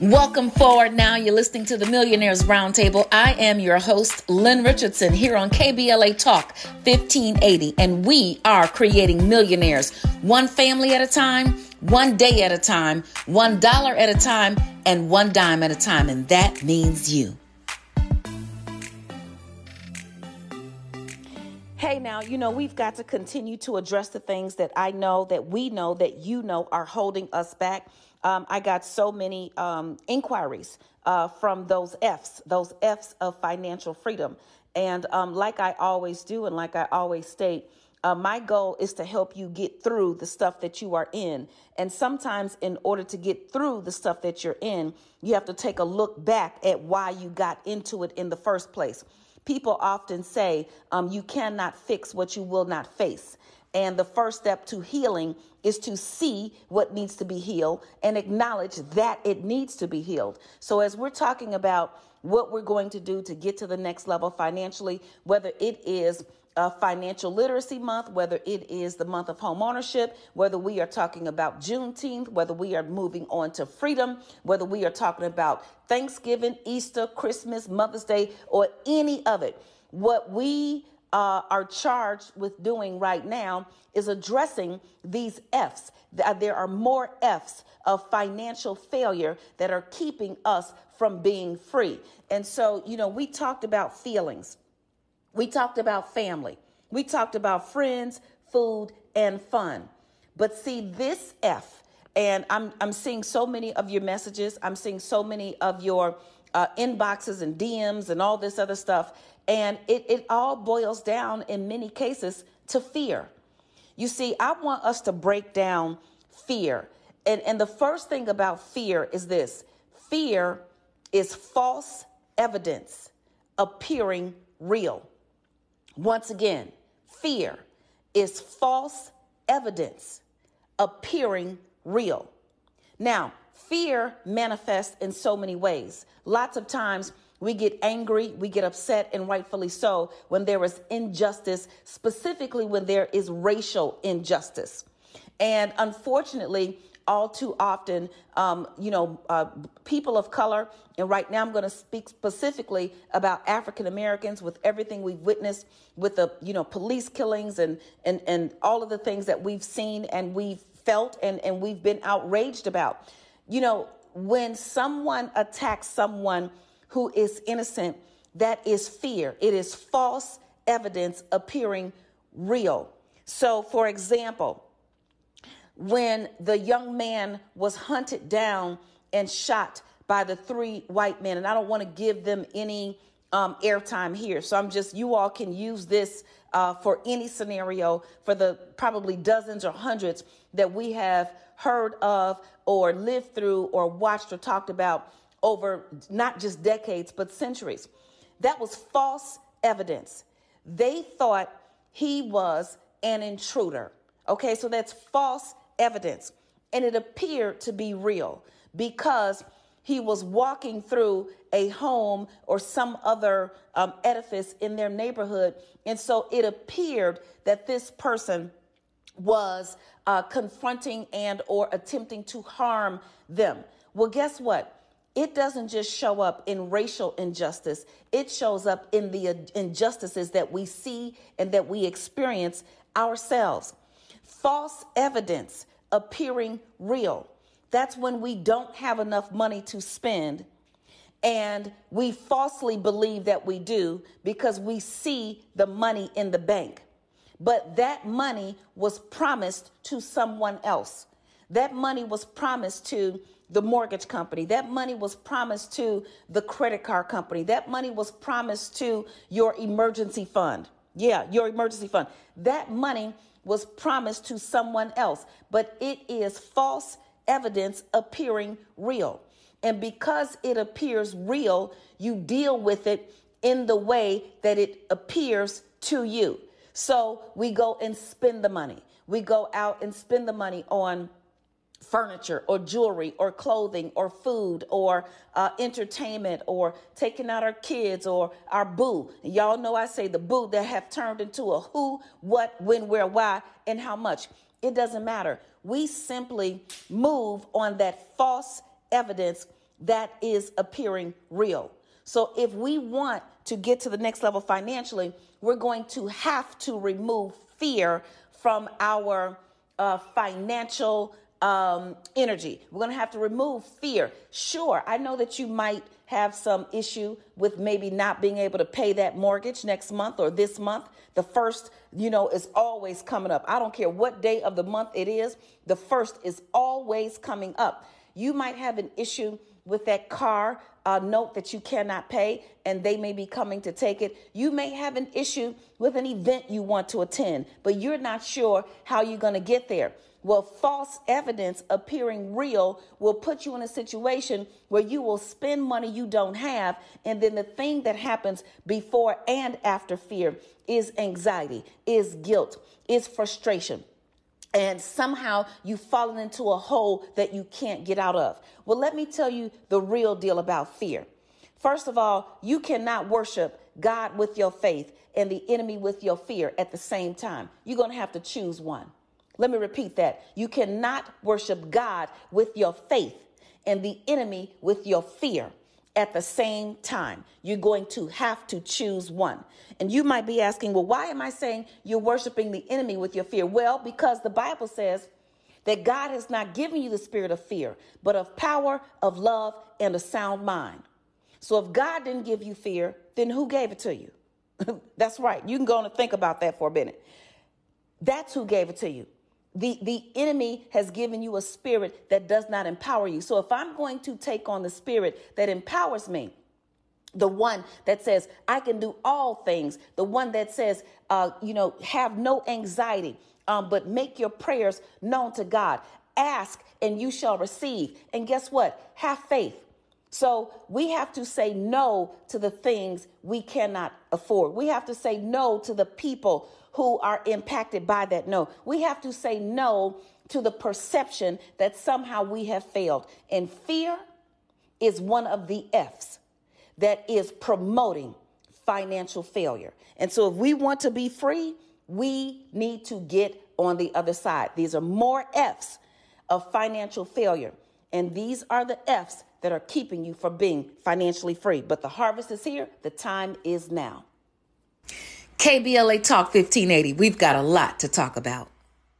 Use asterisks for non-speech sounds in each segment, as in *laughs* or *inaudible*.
Welcome forward now. You're listening to the Millionaires Roundtable. I am your host, Lynn Richardson, here on KBLA Talk 1580, and we are creating millionaires one family at a time, one day at a time, one dollar at a time, and one dime at a time, and that means you. Hey, now, you know, we've got to continue to address the things that I know, that we know, that you know are holding us back. Um, I got so many um, inquiries uh, from those F's, those F's of financial freedom. And um, like I always do, and like I always state, uh, my goal is to help you get through the stuff that you are in. And sometimes, in order to get through the stuff that you're in, you have to take a look back at why you got into it in the first place. People often say um, you cannot fix what you will not face. And the first step to healing is to see what needs to be healed and acknowledge that it needs to be healed. So, as we're talking about what we're going to do to get to the next level financially, whether it is a financial literacy month, whether it is the month of home ownership, whether we are talking about Juneteenth, whether we are moving on to freedom, whether we are talking about Thanksgiving, Easter, Christmas, Mother's Day, or any of it. What we uh, are charged with doing right now is addressing these F's. Uh, there are more F's of financial failure that are keeping us from being free. And so, you know, we talked about feelings, we talked about family, we talked about friends, food, and fun. But see, this F, and I'm, I'm seeing so many of your messages, I'm seeing so many of your uh, inboxes and DMs and all this other stuff. And it, it all boils down in many cases to fear. You see, I want us to break down fear. And, and the first thing about fear is this fear is false evidence appearing real. Once again, fear is false evidence appearing real. Now, fear manifests in so many ways. Lots of times, we get angry, we get upset, and rightfully so, when there is injustice, specifically when there is racial injustice. And unfortunately, all too often, um, you know, uh, people of color, and right now I'm going to speak specifically about African Americans with everything we've witnessed with the, you know, police killings and, and, and all of the things that we've seen and we've felt and, and we've been outraged about. You know, when someone attacks someone who is innocent, that is fear. It is false evidence appearing real. So, for example, when the young man was hunted down and shot by the three white men, and I don't want to give them any um, airtime here. So I'm just, you all can use this uh, for any scenario for the probably dozens or hundreds that we have heard of or lived through or watched or talked about over not just decades, but centuries. That was false evidence. They thought he was an intruder. Okay, so that's false evidence. And it appeared to be real because he was walking through a home or some other um, edifice in their neighborhood. And so it appeared that this person was uh, confronting and or attempting to harm them. Well, guess what? it doesn't just show up in racial injustice, it shows up in the injustices that we see and that we experience ourselves. False evidence appearing real. That's when we don't have enough money to spend and we falsely believe that we do because we see the money in the bank. But that money was promised to someone else. That money was promised to the mortgage company. That money was promised to the credit card company. That money was promised to your emergency fund. Yeah, your emergency fund. That money was promised to someone else, but it is false evidence appearing real. And because it appears real, you deal with it in the way that it appears to you. So we go and spend the money. We go out and spend the money on furniture or jewelry or clothing or food or uh, entertainment or taking out our kids or our boo. Y'all know I say the boo that have turned into a who, what, when, where, why, and how much. It doesn't matter. We simply move on that false evidence that is appearing real. So if we want to get to the next level financially, we're going to have to remove fear from our uh, financial um, energy. We're going to have to remove fear. Sure, I know that you might have some issue with maybe not being able to pay that mortgage next month or this month. The first, you know, is always coming up. I don't care what day of the month it is, the first is always coming up. You might have an issue with that car note that you cannot pay and they may be coming to take it. You may have an issue with an event you want to attend, but you're not sure how you're going to get there. Well, false evidence appearing real will put you in a situation where you will spend money you don't have. And then the thing that happens before and after fear is anxiety, is guilt, is frustration and somehow you've fallen into a hole that you can't get out of. Well, let me tell you the real deal about fear. First of all, you cannot worship God with your faith and the enemy with your fear at the same time. You're going to have to choose one. Let me repeat that. You cannot worship God with your faith and the enemy with your fear at the same time. You're going to have to choose one. And you might be asking, well, why am I saying you're worshiping the enemy with your fear? Well, because the Bible says that God has not given you the spirit of fear, but of power, of love, and a sound mind. So if God didn't give you fear, then who gave it to you? *laughs* That's right. You can go and think about that for a minute. That's who gave it to you the, the enemy has given you a spirit that does not empower you. So if I'm going to take on the spirit that empowers me, the one that says, I can do all things, the one that says, uh, you know, have no anxiety, um, but make your prayers known to God. Ask and you shall receive. And guess what? Have faith. So we have to say no to the things we cannot afford. We have to say no to the people who are impacted by that no. We have to say no to the perception that somehow we have failed. And fear is one of the F's that is promoting financial failure. And so if we want to be free, we need to get on the other side. These are more F's of financial failure. And these are the F's that are keeping you from being financially free. But the harvest is here, the time is now. KBLA Talk 1580. We've got a lot to talk about.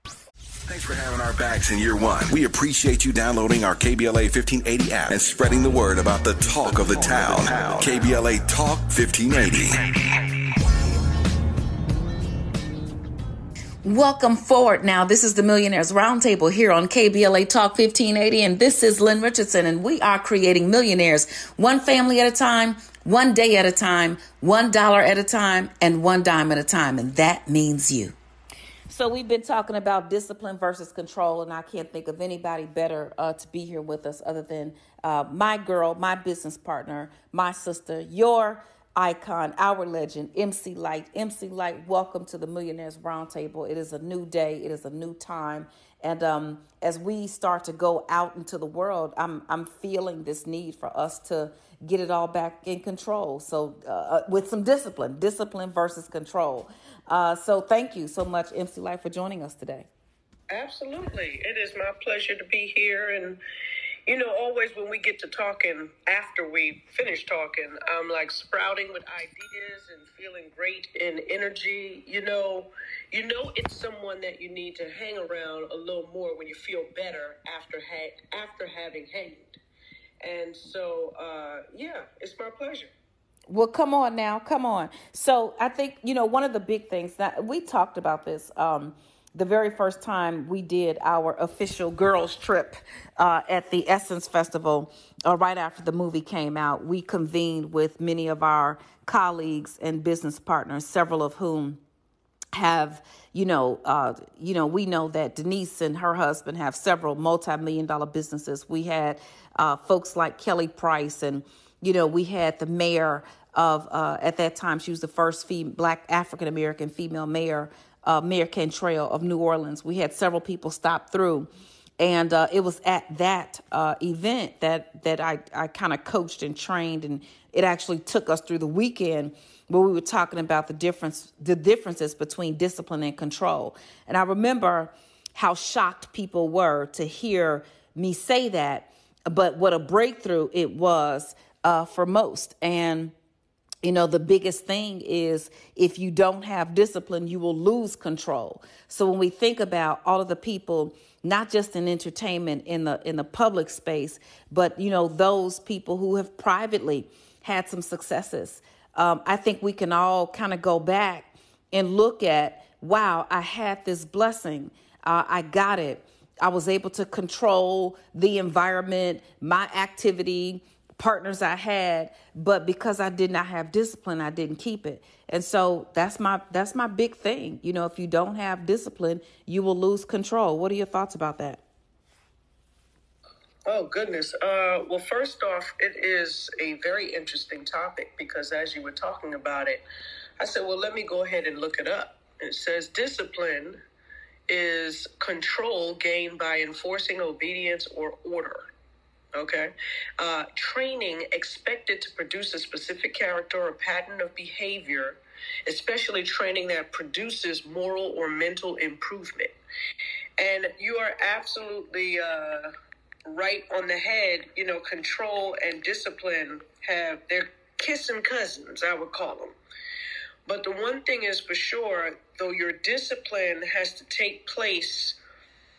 Thanks for having our backs in year one. We appreciate you downloading our KBLA 1580 app and spreading the word about the talk of the town. KBLA Talk 1580. Welcome forward now. This is the Millionaires Roundtable here on KBLA Talk 1580, and this is Lynn Richardson, and we are creating millionaires one family at a time, one day at a time, one dollar at a time, and one dime at a time. And that means you. So, we've been talking about discipline versus control, and I can't think of anybody better uh, to be here with us other than uh, my girl, my business partner, my sister, your icon, our legend, MC Lyte. MC Lyte, welcome to the Millionaires Roundtable. It is a new day, it is a new time. And um, as we start to go out into the world, I'm, I'm feeling this need for us to get it all back in control. So, uh, uh, with some discipline, discipline versus control. Uh, so, thank you so much, MC Lyte, for joining us today. Absolutely. It is my pleasure to be here. And, you know, always when we get to talking after we finish talking, I'm like sprouting with ideas and feeling great in energy. You know, you know, it's someone that you need to hang around a little more when you feel better after ha- after having hanged. And so, uh, yeah, it's my pleasure. Well, come on now, come on. So I think you know one of the big things that we talked about this um, the very first time we did our official girls trip uh, at the Essence Festival. Uh, right after the movie came out, we convened with many of our colleagues and business partners, several of whom have you know uh, you know we know that denise and her husband have several multi-million dollar businesses. We had uh, folks like kelly price and you know we had the mayor of uh, at that time she was the first fem- black african american female mayor uh, mayor cantrell of new orleans. We had several people stop through. And uh, it was at that uh, event that that i, I kind of coached and trained and it actually took us through the weekend where we were talking about the difference the differences between discipline and control. And I remember how shocked people were to hear me say that but what a breakthrough it was uh, for most. And you know the biggest thing is if you don't have discipline you will lose control so when we think about all of the people not just in entertainment in the in the public space but you know those people who have privately had some successes um, i think we can all kind of go back and look at wow i had this blessing uh, i got it i was able to control the environment my activity partners I had, but because I did not have discipline, I didn't keep it. And so that's my that's my big thing. You know, if you don't have discipline, you will lose control. What are your thoughts about that? Oh goodness. Uh, well, first off, it is a very interesting topic because as you were talking about it, I said, well, let me go ahead and look it up. It says discipline is control gained by enforcing obedience or order. Okay. Uh, training expected to produce a specific character or pattern of behavior, especially training that produces moral or mental improvement. And you are absolutely uh, right on the head. You know, control and discipline have, they're kissing cousins, I would call them. But the one thing is for sure, though your discipline has to take place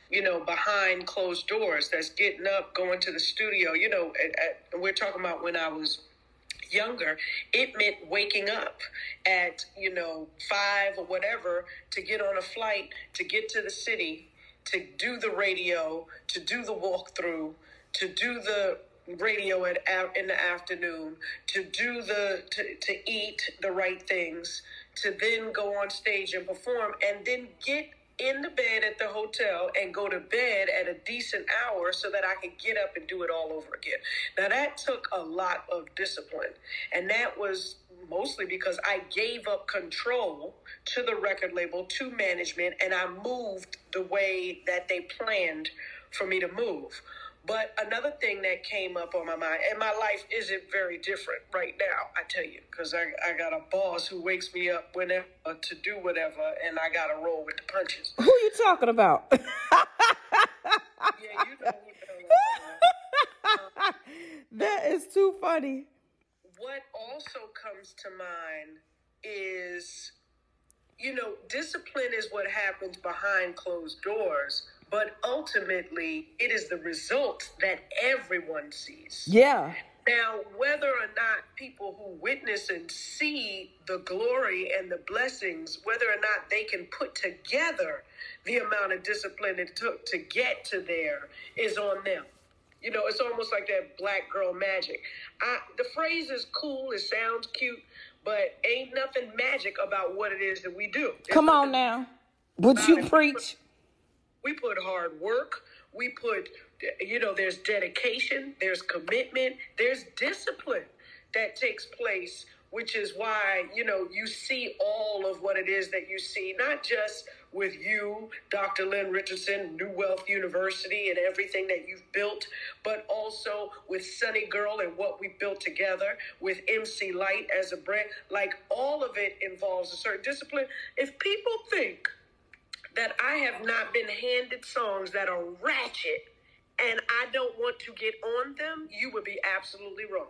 you know, behind closed doors that's getting up, going to the studio. You know, at, at, we're talking about when I was younger, it meant waking up at, you know, five or whatever to get on a flight, to get to the city, to do the radio, to do the walkthrough, to do the radio at, in the afternoon, to do the, to, to eat the right things, to then go on stage and perform, and then get in the bed at the hotel and go to bed at a decent hour so that I could get up and do it all over again. Now, that took a lot of discipline. And that was mostly because I gave up control to the record label, to management, and I moved the way that they planned for me to move. But another thing that came up on my mind, and my life isn't very different right now, I tell you, because I, I got a boss who wakes me up whenever to do whatever, and I got to roll with the punches. Who you talking about? *laughs* yeah, you know *laughs* That is too funny. What also comes to mind is, you know, discipline is what happens behind closed doors but ultimately it is the result that everyone sees. Yeah. Now, whether or not people who witness and see the glory and the blessings, whether or not they can put together the amount of discipline it took to get to there is on them. You know, it's almost like that black girl magic. I, the phrase is cool, it sounds cute, but ain't nothing magic about what it is that we do. Come on now. Would you preach? We put hard work. We put, you know, there's dedication, there's commitment, there's discipline that takes place, which is why, you know, you see all of what it is that you see, not just with you, Dr. Lynn Richardson, New Wealth University, and everything that you've built, but also with Sunni Gyrl and what we built together, with MC Lyte as a brand. Like all of it involves a certain discipline. If people think that I have not been handed songs that are ratchet and I don't want to get on them, you would be absolutely wrong.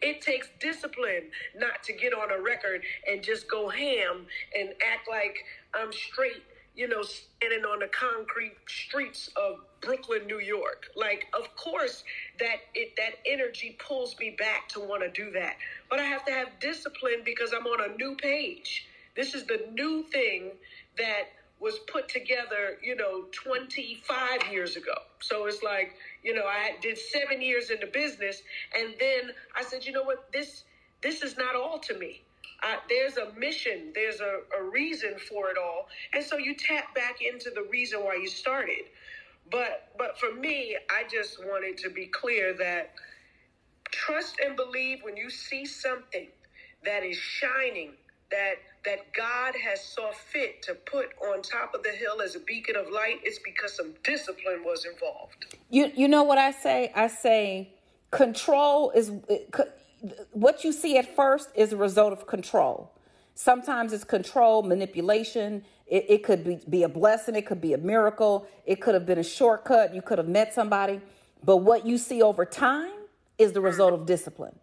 It takes discipline not to get on a record and just go ham and act like I'm straight, you know, standing on the concrete streets of Brooklyn, New York. Like, of course, that it that energy pulls me back to want to do that. But I have to have discipline because I'm on a new page. This is the new thing that was put together, you know, 25 years ago. So it's like, you know, I did seven years in the business, and then I said, you know what, this this is not all to me. Uh, there's a mission, there's a, a reason for it all, and so you tap back into the reason why you started. But but for me, I just wanted to be clear that trust and believe when you see something that is shining that that God has saw fit to put on top of the hill as a beacon of light, it's because some discipline was involved. You you know what I say? I say control is what you see at first is a result of control. Sometimes it's control, manipulation. It, it could be, be a blessing. It could be a miracle. It could have been a shortcut. You could have met somebody. but what you see over time is the result of discipline.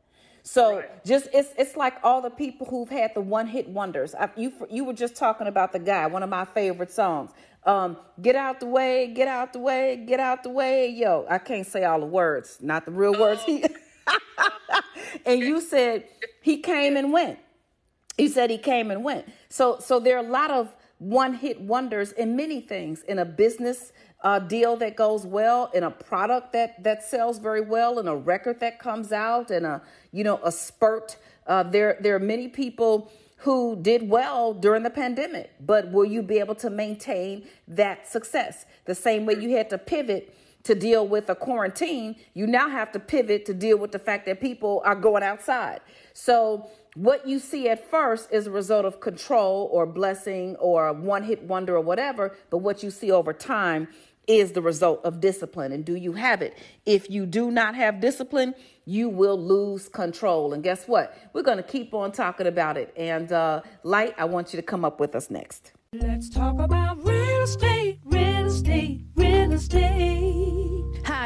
So right. just it's it's like all the people who've had the one hit wonders. I, you you were just talking about the guy, one of my favorite songs. Um, get out the way, get out the way, get out the way. Yo, I can't say all the words, not the real words. He *laughs* and you said he came and went. He said he came and went. So so there are a lot of one hit wonders in many things in a business uh, deal that goes well, in a product that that sells very well, and a record that comes out, and a you know a spurt. Uh, there there are many people who did well during the pandemic, but will you be able to maintain that success? The same way you had to pivot to deal with a quarantine, you now have to pivot to deal with the fact that people are going outside. So what you see at first is a result of control or blessing or one hit wonder or whatever, but what you see over time is the result of discipline. And do you have it? If you do not have discipline, you will lose control. And guess what? We're going to keep on talking about it. And uh, Lyte, I want you to come up with us next. Let's talk about real estate, real estate, real estate.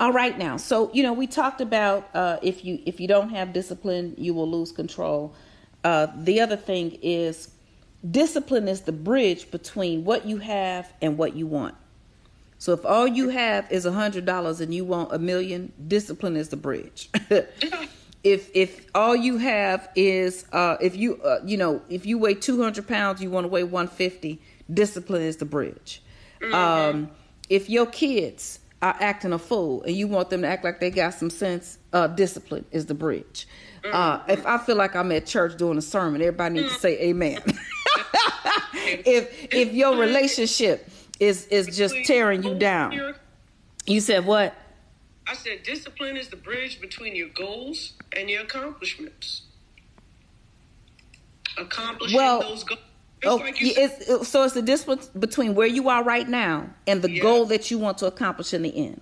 All right now. So, you know, we talked about uh, if you if you don't have discipline, you will lose control. Uh, the other thing is discipline is the bridge between what you have and what you want. So if all you have is a hundred dollars and you want a million, discipline is the bridge. *laughs* if if all you have is uh, if you uh, you know if you weigh two hundred pounds, you want to weigh one fifty, discipline is the bridge. Mm-hmm. Um, if your kids are acting a fool and you want them to act like they got some sense, uh, discipline is the bridge. Uh, if I feel like I'm at church doing a sermon, everybody needs to say amen. *laughs* *laughs* if if your relationship is is just tearing you down. You said what? I said discipline is the bridge between your goals and your accomplishments. Accomplishing well, those goals oh, like it's, so it's the difference between where you are right now and the yeah. goal that you want to accomplish in the end.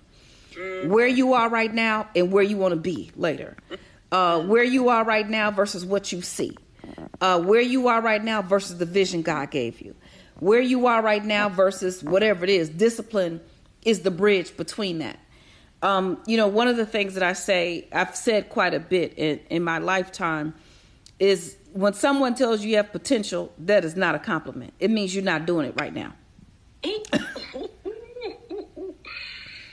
Mm-hmm. Where you are right now and where you want to be later. *laughs* Uh, where you are right now versus what you see. Uh, where you are right now versus the vision God gave you. Where you are right now versus whatever it is. Discipline is the bridge between that. Um, you know, one of the things that I say, I've said quite a bit in, in my lifetime, is when someone tells you you have potential, that is not a compliment. It means you're not doing it right now. *laughs*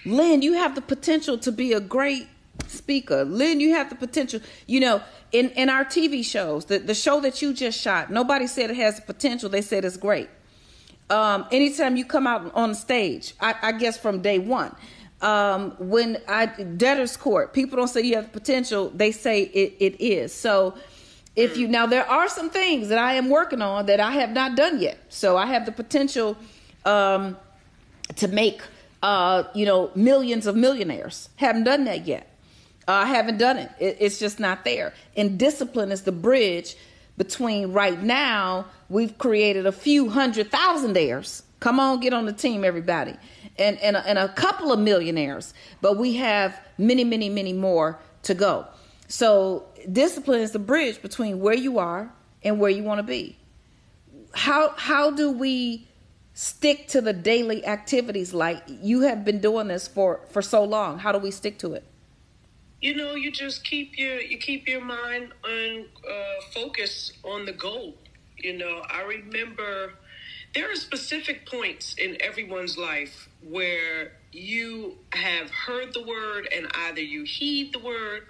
Lynn, you have the potential to be a great speaker. Lynn, you have the potential. You know, in, in our TV shows, the, the show that you just shot, nobody said it has potential. They said it's great. Um, anytime you come out on stage, I, I guess from day one, um, when I debtors court, people don't say you have potential. They say it, it is. So if you now there are some things that I am working on that I have not done yet. So I have the potential um, to make uh, you know millions of millionaires. Haven't done that yet. Uh, I haven't done it. it. It's just not there. And discipline is the bridge between right now we've created a few hundred thousandaires. Come on, get on the team, everybody. And and a, and a couple of millionaires, but we have many, many, many more to go. So discipline is the bridge between where you are and where you want to be. How how do we stick to the daily activities like you have been doing this for for so long? How do we stick to it? You know, you just keep your you keep your mind on uh, focus on the goal. You know, I remember there are specific points in everyone's life where you have heard the word and either you heed the word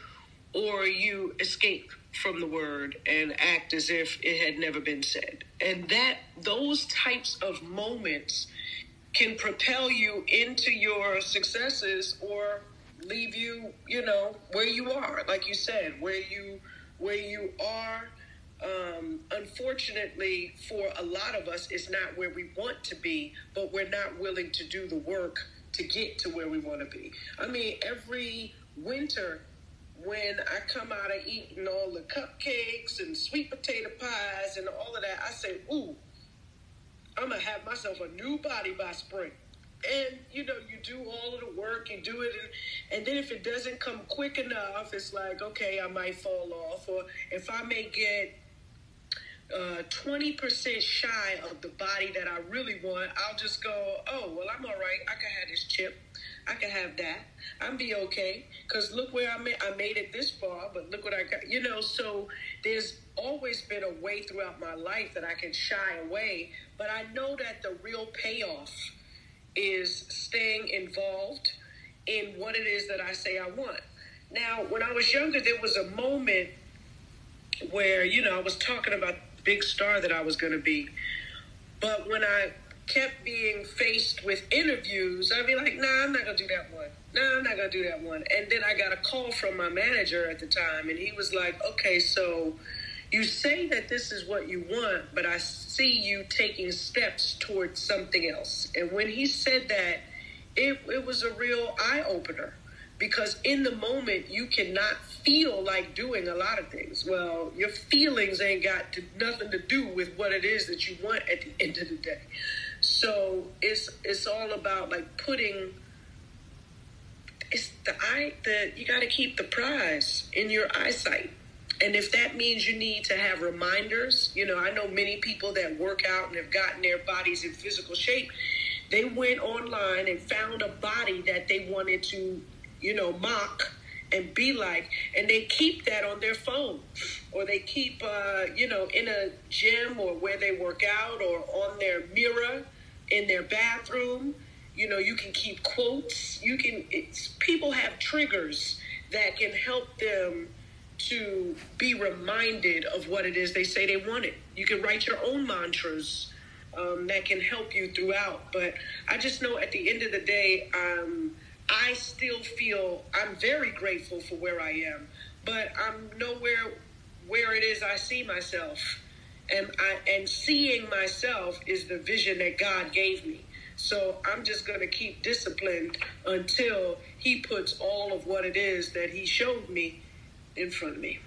or you escape from the word and act as if it had never been said. And that those types of moments can propel you into your successes or leave you, you know, where you are, like you said, where you where you are um, unfortunately, for a lot of us, it's not where we want to be, but we're not willing to do the work to get to where we want to be. I mean, every winter when I come out of eating all the cupcakes and sweet potato pies and all of that, I say, ooh, I'm gonna have myself a new body by spring. And you know, you do all of the work, you do it, and, and then if it doesn't come quick enough, it's like, okay, I might fall off. Or if I may get uh, 20% shy of the body that I really want, I'll just go, oh, well, I'm all right. I can have this chip. I can have that. I'm be okay. Because look where I made, I made it this far, but look what I got. You know, so there's always been a way throughout my life that I can shy away. But I know that the real payoff is staying involved in what it is that I say I want. Now, when I was younger, there was a moment where, you know, I was talking about big star that I was going to be. But when I kept being faced with interviews, I'd be like, nah, I'm not going to do that one. Nah, I'm not going to do that one. And then I got a call from my manager at the time, and he was like, okay, so you say that this is what you want, but I see you taking steps towards something else. And when he said that, it, it was a real eye opener because in the moment you cannot feel like doing a lot of things. Well, your feelings ain't got to, nothing to do with what it is that you want at the end of the day. So it's it's all about like putting. It's the eye the you got to keep the prize in your eyesight. And if that means you need to have reminders, you know, I know many people that work out and have gotten their bodies in physical shape. They went online and found a body that they wanted to you know, mock and be like, and they keep that on their phone, or they keep, uh, you know, in a gym or where they work out, or on their mirror in their bathroom. You know, you can keep quotes. You can. It's people have triggers that can help them to be reminded of what it is they say they wanted. You can write your own mantras um, that can help you throughout. But I just know at the end of the day, um, I still feel I'm very grateful for where I am, but I'm nowhere where it is I see myself. And I and seeing myself is the vision that God gave me. So I'm just going to keep disciplined until he puts all of what it is that he showed me in front of me.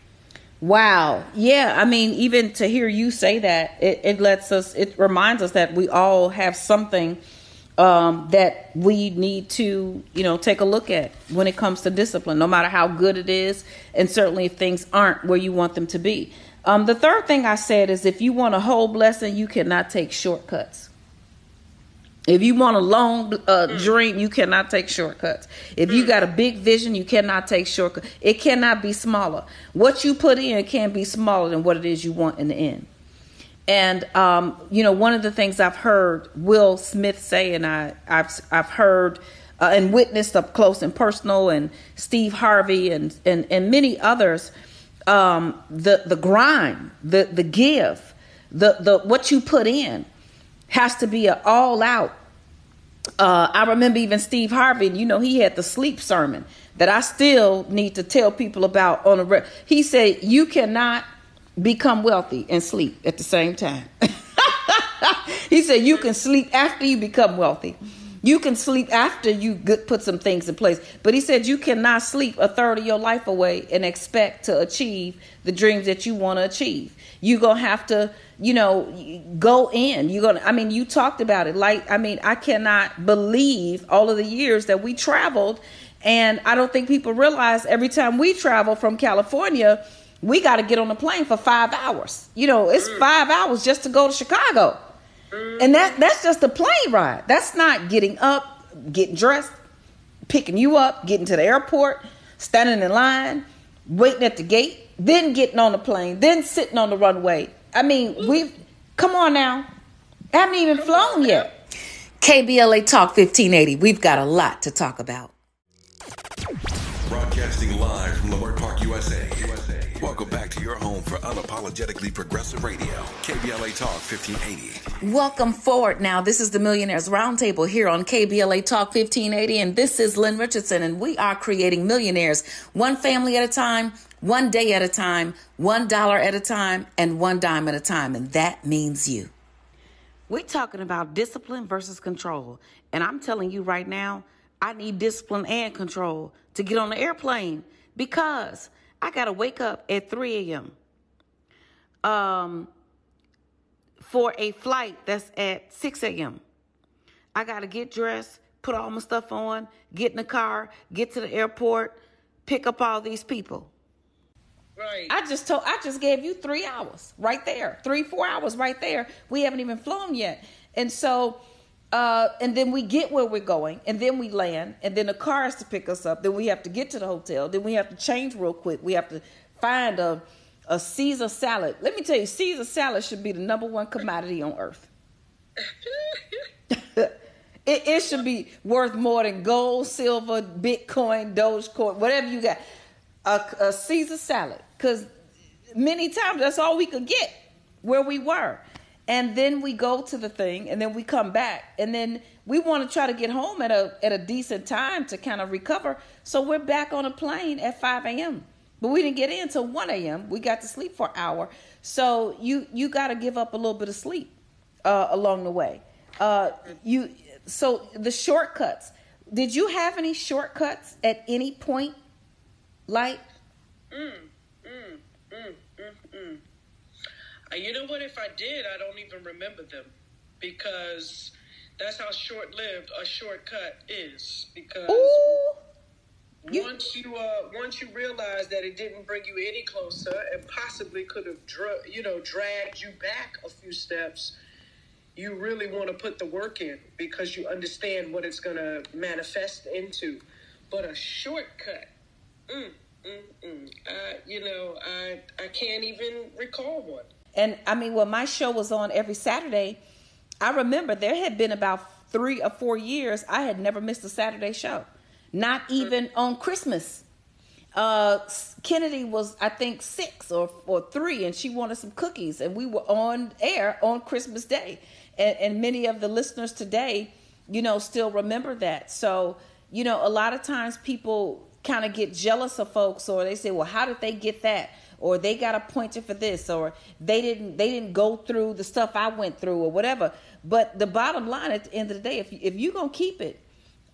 Wow. Yeah. I mean, even to hear you say that, it, it lets us, it reminds us that we all have something um, that we need to, you know, take a look at when it comes to discipline, no matter how good it is, and certainly if things aren't where you want them to be. Um, the third thing I said is if you want a whole blessing, you cannot take shortcuts. If you want a long uh, dream, you cannot take shortcuts. If you mm. got a big vision, you cannot take shortcuts. It cannot be smaller. What you put in can be smaller than what it is you want in the end. And um, you know, one of the things I've heard Will Smith say, and I, I've I've heard uh, and witnessed up close and personal, and Steve Harvey and and and many others, um, the the grind, the the give, the the what you put in, has to be an all out. Uh, I remember even Steve Harvey, you know, he had the sleep sermon that I still need to tell people about on a. Re- he said you cannot become wealthy and sleep at the same time. *laughs* he said you can sleep after you become wealthy. You can sleep after you put some things in place. But he said you cannot sleep a third of your life away and expect to achieve the dreams that you want to achieve. You're going to have to, you know, go in. You're going to, I mean, you talked about it. Like, I mean, I cannot believe all of the years that we traveled. And I don't think people realize every time we travel from California, we got to get on a plane for five hours. You know, it's mm. five hours just to go to Chicago. And that that's just a plane ride. That's not getting up, getting dressed, picking you up, getting to the airport, standing in line, waiting at the gate, then getting on the plane, then sitting on the runway. I mean, we've come on now. I haven't even flown yet. KBLA Talk 1580. We've got a lot to talk about. Broadcasting live from Leimert Park, USA. Welcome back to your home for unapologetically progressive radio, KBLA Talk 1580. Welcome forward now. This is the Millionaires Roundtable here on KBLA Talk 1580, and this is Lynn Richardson, and we are creating millionaires one family at a time, one day at a time, one dollar at a time, and one dime at a time, and that means you. We're talking about discipline versus control, and I'm telling you right now, I need discipline and control to get on the airplane because I got to wake up at 3 a.m. Um, for a flight that's at 6 a.m. I got to get dressed, put all my stuff on, get in the car, get to the airport, pick up all these people. Right. I just told I just gave you three hours right there. Three, four hours right there. We haven't even flown yet. And so uh, and then we get where we're going, and then we land, and then the car has to pick us up. Then we have to get to the hotel. Then we have to change real quick. We have to find a a Caesar salad. Let me tell you, Caesar salad should be the number one commodity on earth. *laughs* it, it should be worth more than gold, silver, Bitcoin, Dogecoin, whatever you got. A, a Caesar salad, because many times that's all we could get where we were. And then we go to the thing, and then we come back, and then we want to try to get home at a at a decent time to kind of recover. So we're back on a plane at 5 a.m. But we didn't get in until 1 a.m. We got to sleep for an hour. So you you got to give up a little bit of sleep uh, along the way. Uh, you so the shortcuts. Did you have any shortcuts at any point? Like Mm, mm, mm, mm, mm. Uh, You know what? If I did, I don't even remember them because that's how short lived a shortcut is. Because ooh, You- once you uh, once you realize that it didn't bring you any closer and possibly could have dra- you know dragged you back a few steps, you really want to put the work in because you understand what it's going to manifest into. But a shortcut, mm, mm, mm. Uh, you know, I I can't even recall one. And I mean, when my show was on every Saturday, I remember there had been about three or four years I had never missed a Saturday show, not even on Christmas. Uh, Kennedy was, I think, six or, or three, and she wanted some cookies, and we were on air on Christmas Day. And, and many of the listeners today, you know, still remember that. So, you know, a lot of times people kind of get jealous of folks, or they say, well, how did they get that? Or they got appointed for this or they didn't they didn't go through the stuff I went through or whatever. But the bottom line at the end of the day, if you, if you're gonna keep it,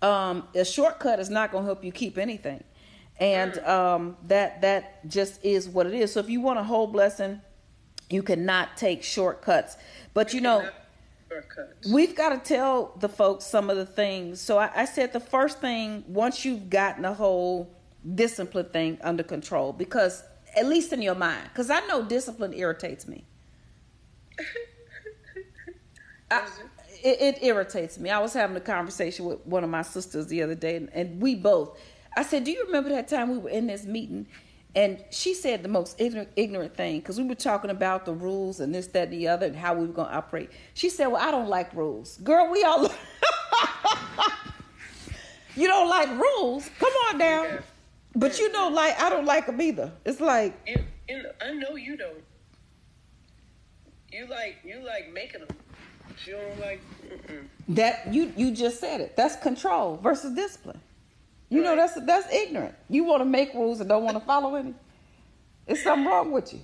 um, a shortcut is not gonna help you keep anything, and um, that that just is what it is. So if you want a whole blessing, you cannot take shortcuts. But you know. Shortcuts. We've got to tell the folks some of the things. So I, I said the first thing, once you've gotten the whole discipline thing under control, because at least in your mind, because I know discipline irritates me. *laughs* I, it, it irritates me. I was having a conversation with one of my sisters the other day, and, and we both. I said, "Do you remember that time we were in this meeting?" And she said the most ignorant, ignorant thing because we were talking about the rules and this, that, and the other, and how we were going to operate. She said, "Well, I don't like rules, girl. We all *laughs* you don't like rules. Come on down." But you know, like I don't like them either. It's like you know, I know you don't. You like you like making them. You don't like. Mm-mm. that you you just said it. That's control versus discipline. You know that's that's ignorant. You want to make rules and don't want to follow any. It's something wrong with you.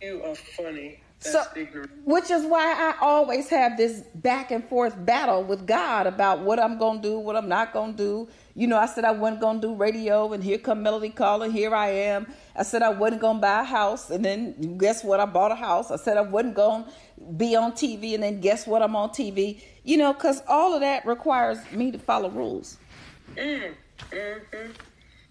You are funny. So, which is why I always have this back and forth battle with God about what I'm gonna do, what I'm not gonna do. You know, I said I wasn't gonna do radio, and here come Melody calling. Here I am. I said I wasn't gonna buy a house, and then guess what? I bought a house. I said I wasn't gonna be on TV, and then guess what? I'm on TV. You know, because all of that requires me to follow rules. Mm, mm-hmm.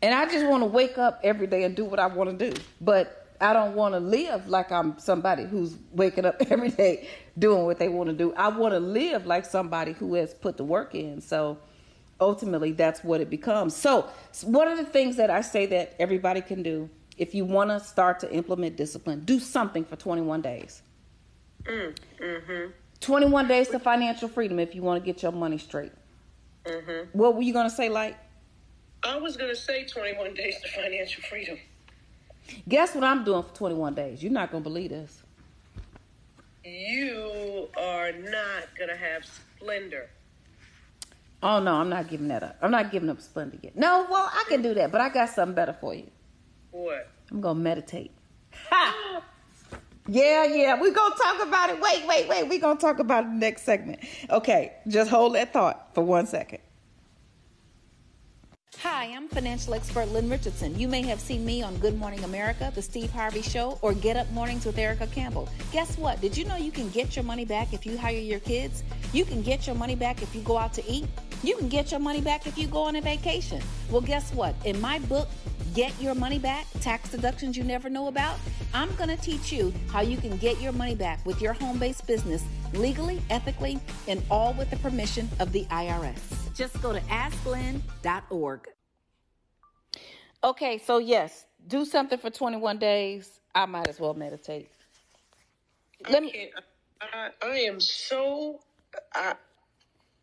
And I just want to wake up every day and do what I want to do. But I don't want to live like I'm somebody who's waking up *laughs* every day doing what they want to do. I want to live like somebody who has put the work in. So ultimately, that's what it becomes. So, one of the things that I say that everybody can do if you want to start to implement discipline, do something for 21 days. Mm, mm-hmm. 21 days to financial freedom if you want to get your money straight. Mm-hmm. What were you going to say, like? I was gonna say 21 days to financial freedom. Guess what I'm doing for 21 days? You're not going to believe this. You are not gonna have Splenda. Oh no, I'm not giving that up. I'm not giving up Splenda yet. No, well, I can do that, but I got something better for you. What? I'm gonna meditate. Ha! Yeah, yeah, we're gonna talk about it. Wait, wait, wait. We're gonna talk about it in the next segment. Okay, just hold that thought for one second. Hi, I'm financial expert Lynn Richardson. You may have seen me on Good Morning America, The Steve Harvey Show, or Get Up Mornings with Erica Campbell. Guess what? Did you know you can get your money back if you hire your kids? You can get your money back if you go out to eat? You can get your money back if you go on a vacation. Well, guess what? In my book, Get Your Money Back Tax Deductions You Never Know About, I'm going to teach you how you can get your money back with your home based business legally, ethically, and all with the permission of the IRS. Just go to asklynn.org. Okay, so yes, do something for 21 days. I might as well meditate. Let I me. I, I am so. I,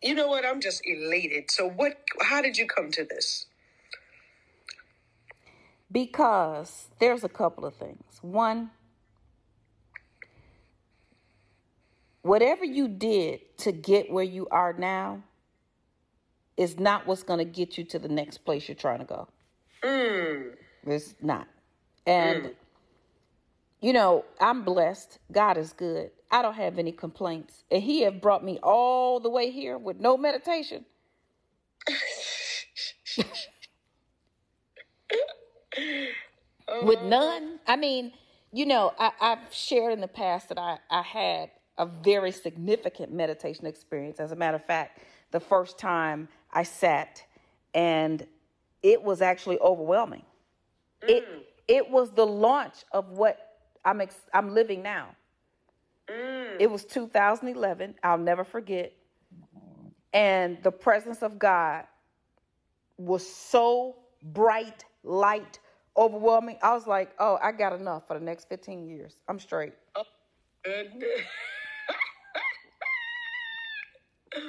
you know what? I'm just elated. So, what? How did you come to this? Because there's a couple of things. One, whatever you did to get where you are now is not what's going to get you to the next place you're trying to go. Mm. It's not. And, mm. you know, I'm blessed. God is good. I don't have any complaints. And He have brought me all the way here with no meditation. with oh. none. I mean, you know, I, I've shared in the past that I, I had a very significant meditation experience. As a matter of fact, the first time I sat and it was actually overwhelming. It mm. it was the launch of what I'm ex- I'm living now. Mm. It was 2011. I'll never forget. And the presence of God was so bright, light, overwhelming. I was like, oh, I got enough for the next 15 years. I'm straight. Oh, and *laughs*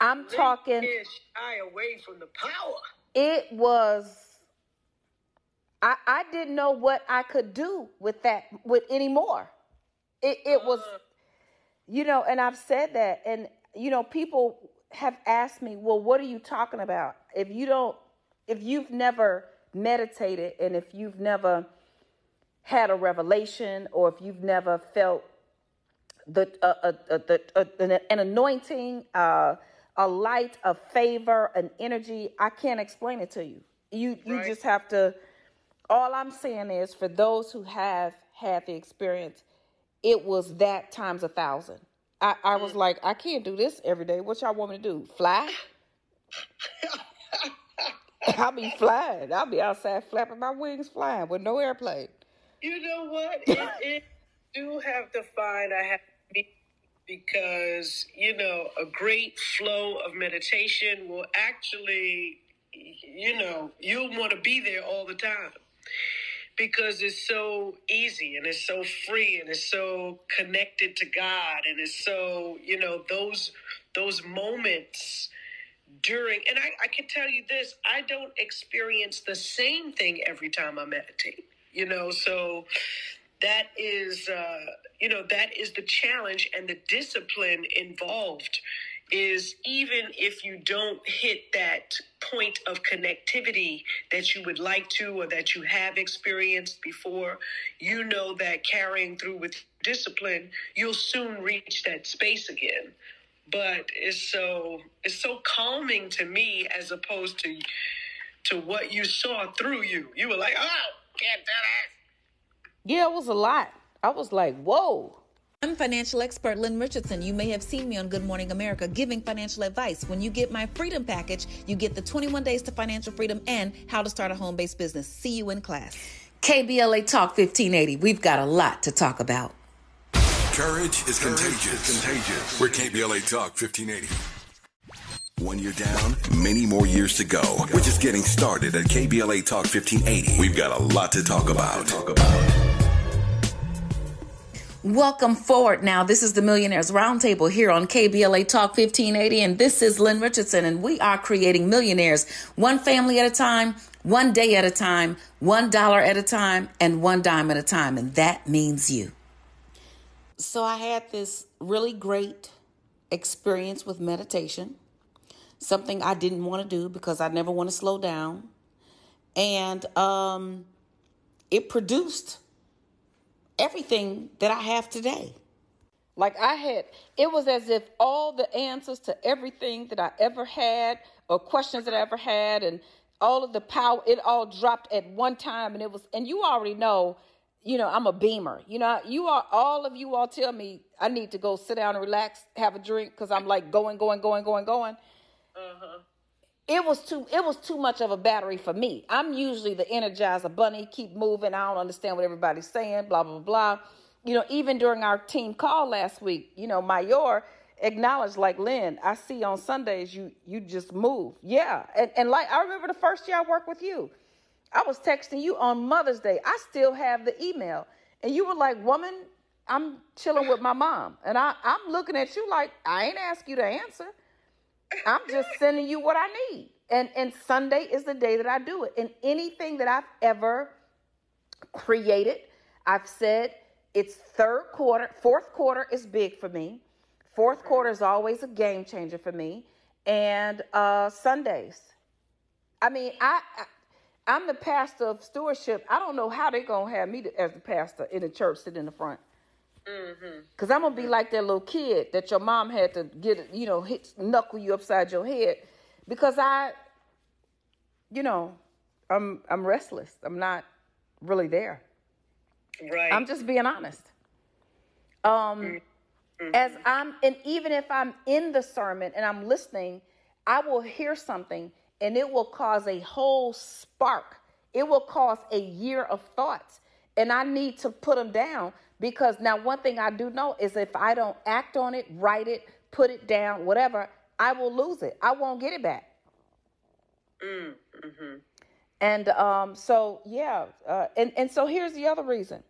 I'm talking, shy away from the power. It was, I, I didn't know what I could do with that, with anymore. It, it was, you know, and I've said that, and, you know, people have asked me, well, what are you talking about? If you don't, if you've never meditated and if you've never had a revelation or if you've never felt the uh, uh, uh, the uh, an, an anointing, uh, a light, a favor, an energy. I can't explain it to you. You you Right. just have to. All I'm saying is, for those who have had the experience, it was that times a thousand. I, I was mm. like, I can't do this every day. What y'all want me to do? Fly? *laughs* I'll be flying. I'll be outside flapping my wings, flying with no airplane. You know what? *laughs* It, it do have to find I have to be because you know a great flow of meditation will actually, you know, you'll want to be there all the time because it's so easy and it's so free and it's so connected to God and it's so you know those those moments during and I, I can tell you this i don't experience the same thing every time i meditate you know so that is uh you know that is the challenge and the discipline involved is even if you don't hit that point of connectivity that you would like to or that you have experienced before you know that carrying through with discipline you'll soon reach that space again but it's so it's so calming to me as opposed to to what you saw through you. You were like, oh, can't do that. Yeah, it was a lot. I was like, whoa. I'm financial expert Lynn Richardson. You may have seen me on Good Morning America giving financial advice. When you get my freedom package, you get the 21 days to financial freedom and how to start a home based business. See you in class. KBLA Talk 1580. We've got a lot to talk about. Courage is contagious. contagious. We're KBLA Talk 1580. One year down, many more years to go. We're just getting started at KBLA Talk 1580. We've got a lot to talk about. Talk about. Welcome forward now. This is the Millionaires Roundtable here on KBLA Talk 1580, and this is Lynn Richardson, and we are creating millionaires one family at a time, one day at a time, one dollar at a time, and one dime at a time, and that means you. So I had this really great experience with meditation, something I didn't want to do because I never want to slow down, and um, it produced everything that I have today. Like I had, it was as if all the answers to everything that I ever had or questions that I ever had and all of the power, it all dropped at one time, and it was, and you already know, you know, I'm a beamer. You know, you are all of you all tell me I need to go sit down and relax, have a drink, because I'm like going, going, going, going, going. Uh-huh. It was too, it was too much of a battery for me. I'm usually the energizer bunny, keep moving. I don't understand what everybody's saying, blah blah blah. You know, even during our team call last week, you know, Mayor acknowledged like Lynn, I see on Sundays you you just move. Yeah. And and like I remember the first year I worked with you. I was texting you on Mother's Day. I still have the email. And you were like, woman, I'm chilling with my mom. And I, I'm looking at you like, I ain't ask you to answer. I'm just sending you what I need. And and Sunday is the day that I do it. And anything that I've ever created, I've said it's third quarter, fourth quarter is big for me. Fourth quarter is always a game changer for me. And uh, Sundays. I mean, I, I I'm the pastor of stewardship. I don't know how they're gonna have me to, as the pastor in the church sitting in the front. Mm-hmm. Cause I'm gonna be mm-hmm. like that little kid that your mom had to get, you know, hit knuckle you upside your head, because I, you know, I'm I'm restless. I'm not really there. Right. I'm just being honest. Um, mm-hmm. as I'm, and even if I'm in the sermon and I'm listening, I will hear something and it will cause a whole spark. It will cause a year of thoughts. And I need to put them down because now, one thing I do know is if I don't act on it, write it, put it down, whatever, I will lose it. I won't get it back. And um, so, yeah. Uh, and, and so here's the other reason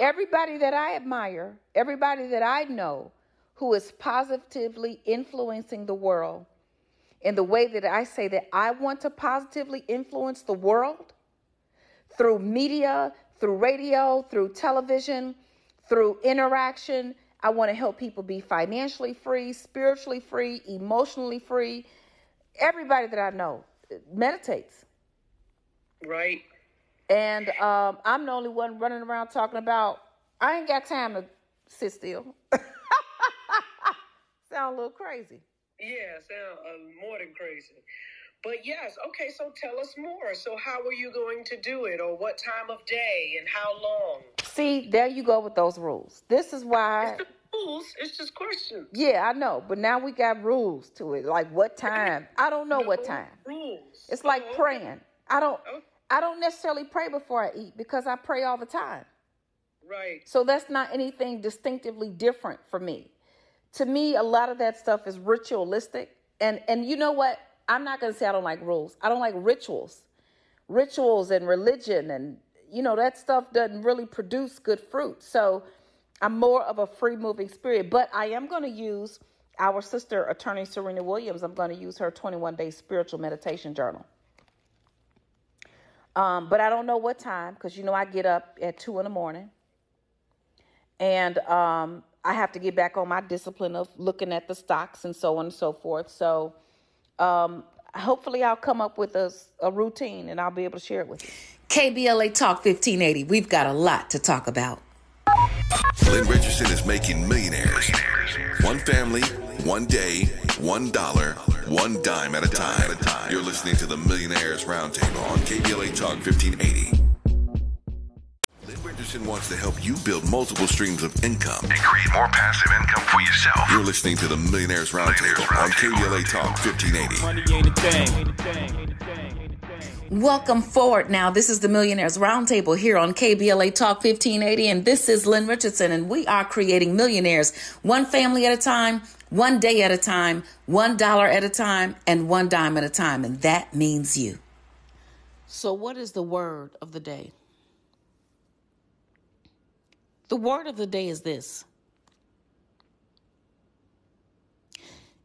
everybody that I admire, everybody that I know who is positively influencing the world in the way that I say that I want to positively influence the world through media, through radio, through television, through interaction. I want to help people be financially free, spiritually free, emotionally free. Everybody that I know meditates. right. And um, I'm the only one running around talking about, I ain't got time to sit still. *laughs* Sound a little crazy. Yeah, sound uh, more than crazy. But yes, okay, so tell us more. So how are you going to do it or what time of day and how long? See, there you go with those rules. This is why, Rules, it's just questions. yeah, I know, but now we got rules to it. Like what time? I don't know what time. Rules. It's like Oh, okay. praying. I don't, Oh. I don't necessarily pray before I eat because I pray all the time. Right. So that's not anything distinctively different for me. To me, a lot of that stuff is ritualistic. And and you know what? I'm not gonna say I don't like rules. I don't like rituals. Rituals and religion and you know that stuff doesn't really produce good fruit. So I'm more of a free moving spirit. But I am gonna use our sister attorney Serena Williams. I'm gonna use her 21 day spiritual meditation journal. Um, but I don't know what time because you know I get up at two in the morning and um, I have to get back on my discipline of looking at the stocks and so on and so forth. So um, hopefully, I'll come up with a, a routine and I'll be able to share it with you. KBLA Talk 1580. We've got a lot to talk about. Lynn Richardson is making millionaires. One family, one day, one dollar, one dime at a time. You're listening to the Millionaires Roundtable on KBLA Talk 1580. Lynn wants to help you build multiple streams of income. and create more passive income for yourself. You're listening to the Millionaires Roundtable on KBLA Talk 1580. Money ain't a thing. Ain't a thing. Ain't a thing. Ain't a thing. Welcome forward now. This is the Millionaires Roundtable here on KBLA Talk 1580, and this is Lynn Richardson, and we are creating millionaires one family at a time, one day at a time, one dollar at a time, and one dime at a time, and that means you. So, what is the word of the day? The word of the day is this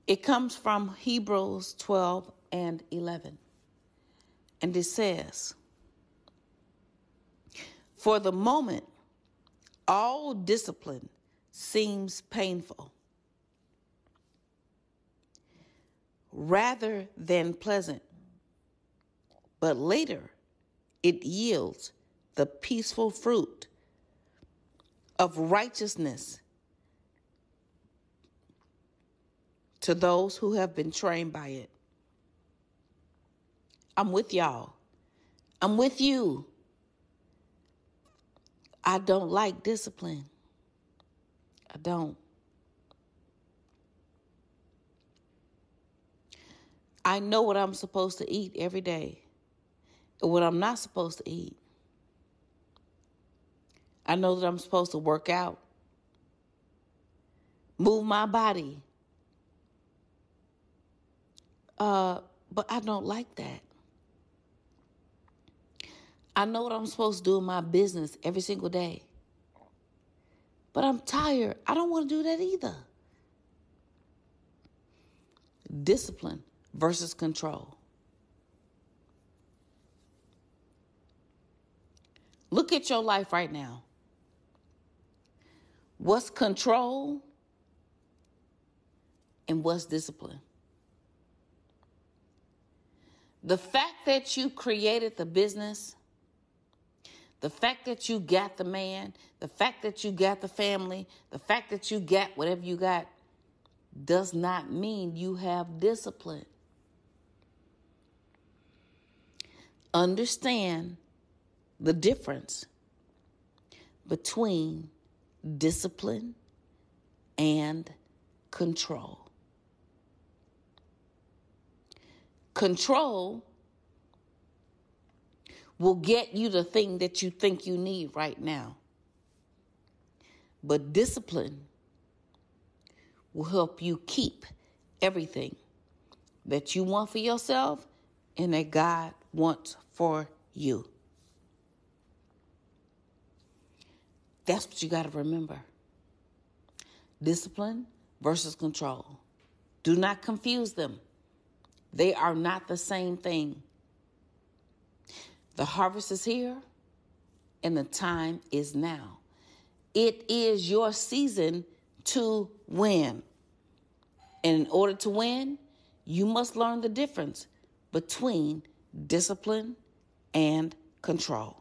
it comes from Hebrews 12 and 11. And it says, For the moment, all discipline seems painful rather than pleasant but later it yields the peaceful fruit of righteousness to those who have been trained by it. I'm with y'all. I'm with you. I don't like discipline. I don't. I know what I'm supposed to eat every day and what I'm not supposed to eat. I know that I'm supposed to work out, move my body. Uh, but I don't like that. I know what I'm supposed to do in my business every single day. But I'm tired. I don't want to do that either. Discipline versus control. Look at your life right now. What's control and what's discipline? The fact that you created the business, the fact that you got the man, the fact that you got the family, the fact that you got whatever you got does not mean you have discipline. Understand the difference between discipline and control. Control will get you the thing that you think you need right now. But discipline will help you keep everything that you want for yourself and that God wants for you. That's what you got to remember. Discipline versus control. Do not confuse them. They are not the same thing. The harvest is here and the time is now. It is your season to win. And in order to win, you must learn the difference between discipline and control.